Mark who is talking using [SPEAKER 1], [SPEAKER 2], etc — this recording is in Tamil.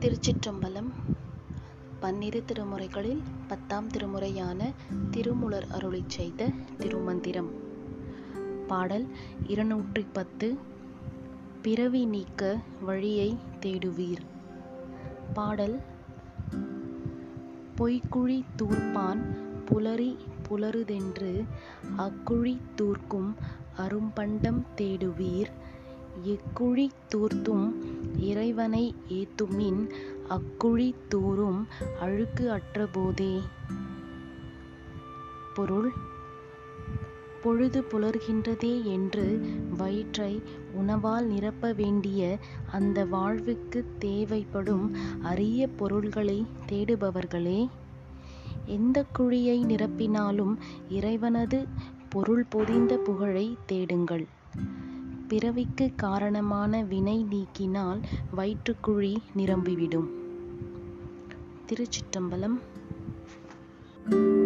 [SPEAKER 1] திருச்சிற்றம்பலம் பன்னிரு திருமுறைகளில் பத்தாம் திருமுறையான திருமுலர் அருளிச் செய்த திருமந்திரம். பாடல் இருநூற்றி பத்து பிறவி நீக்க வழியை தேடுவீர். பாடல் பொய்க்குழி தூர்ப்பான் புலரி புலருதென்று அக்குழி தூர்க்கும் அரும்பண்டம் தேடுவீர். எக்குழி தூர்த்தும் இறைவனை ஏத்துமின் அக்குழி தூரும் அழுக்கு அற்றபோதே. பொருள் பொழுது புலர்கின்றதே என்று வயிற்றை உணவால் நிரப்ப வேண்டிய அந்த வாழ்வுக்கு தேவைப்படும் அரிய பொருள்களை தேடுபவர்களே. எந்த குழியை நிரப்பினாலும் இறைவனது பொருள் பொதிந்த புகழை தேடுங்கள். பிறவிக்கு காரணமான வினை நீக்கினால் வயிற்றுக்குழி நிரம்பிவிடும். திருச்சிட்டம்பலம் thank you